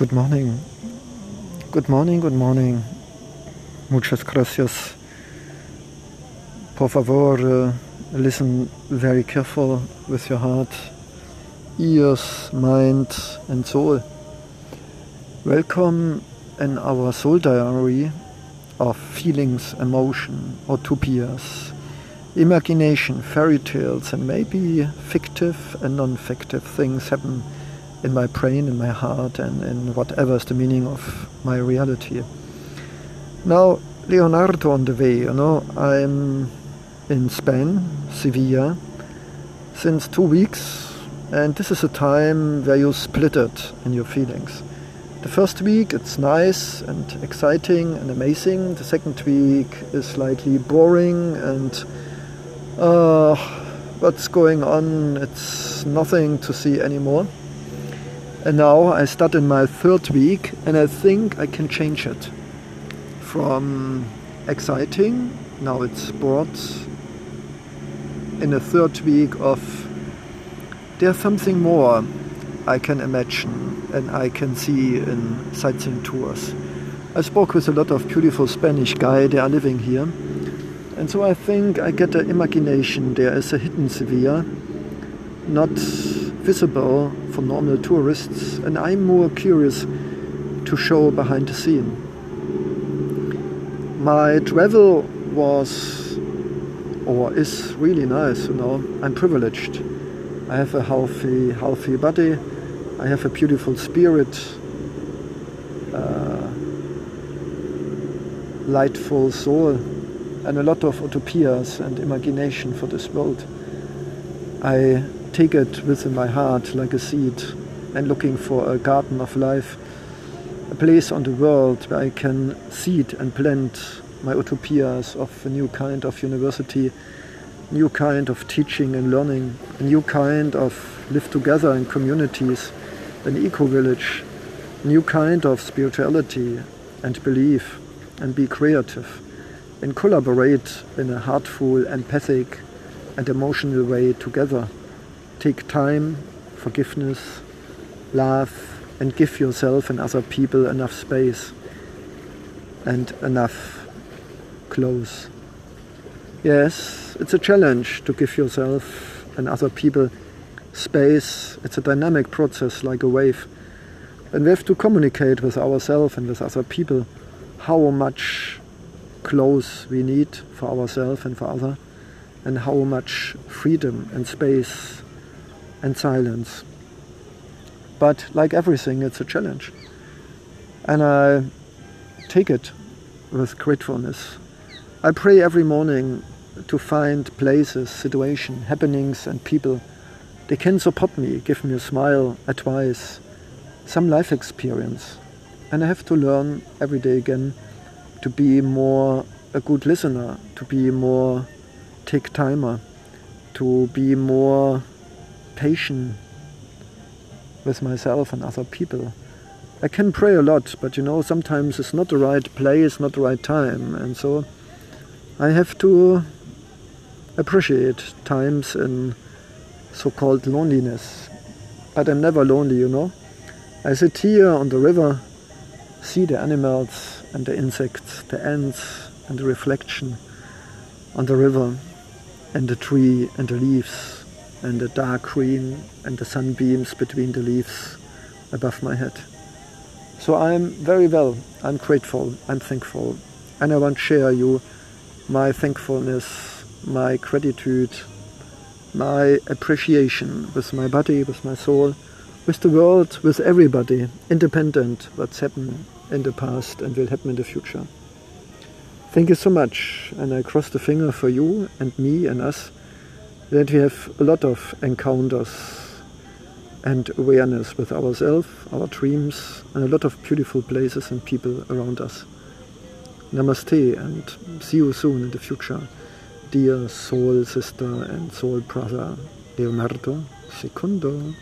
Good morning. Good morning, good morning. Muchas gracias. Por favor, uh, listen very careful with your heart, ears, mind, and soul. Welcome in our soul diary of feelings, emotion, utopias, imagination, fairy tales, and maybe fictive and non fictive things happen in my brain, in my heart, and in whatever is the meaning of my reality. Now, Leonardo on the way, you know, I'm in Spain, Sevilla, since two weeks, and this is a time where you split it in your feelings. The first week it's nice and exciting and amazing. The second week is slightly boring and uh, what's going on? It's nothing to see anymore. And now I start in my third week and I think I can change it from exciting, now it's sports, in the third week of there's something more I can imagine and I can see in sightseeing tours. I spoke with a lot of beautiful Spanish guys, they are living here. And so I think I get an imagination there is a hidden Sevilla, not visible for normal tourists, and I'm more curious to show behind the scene. My travel was or is really nice, you know. I'm privileged. I have a healthy, healthy body. I have a beautiful spirit, uh, lightful soul, and a lot of utopias and imagination for this world. I take it within my heart like a seed and looking for a garden of life, a place on the world where I can seed and plant my utopias of a new kind of university, new kind of teaching and learning, a new kind of live together in communities, an eco-village, new kind of spirituality and belief and be creative and collaborate in a heartful, empathic and emotional way together take time, forgiveness, love, and give yourself and other people enough space and enough clothes. Yes, it's a challenge to give yourself and other people space. It's a dynamic process like a wave. And we have to communicate with ourselves and with other people how much clothes we need for ourselves and for others, and how much freedom and space and silence. But like everything, it's a challenge. And I take it with gratefulness. I pray every morning to find places, situations, happenings, and people. They can support me, give me a smile, advice, some life experience. And I have to learn every day again to be more a good listener, to be more take timer, to be more patient with myself and other people. I can pray a lot, but you know, sometimes it's not the right place, not the right time, and so I have to appreciate times in so called loneliness. But I'm never lonely, you know. I sit here on the river, see the animals and the insects, the ants and the reflection on the river and the tree and the leaves and the dark green and the sunbeams between the leaves above my head. So I'm very well, I'm grateful, I'm thankful, and I want to share you my thankfulness, my gratitude, my appreciation with my body, with my soul, with the world, with everybody, independent what's happened in the past and will happen in the future. Thank you so much, and I cross the finger for you and me and us that we have a lot of encounters and awareness with ourselves, our dreams, and a lot of beautiful places and people around us. Namaste and see you soon in the future, dear soul sister and soul brother Leonardo Secundo.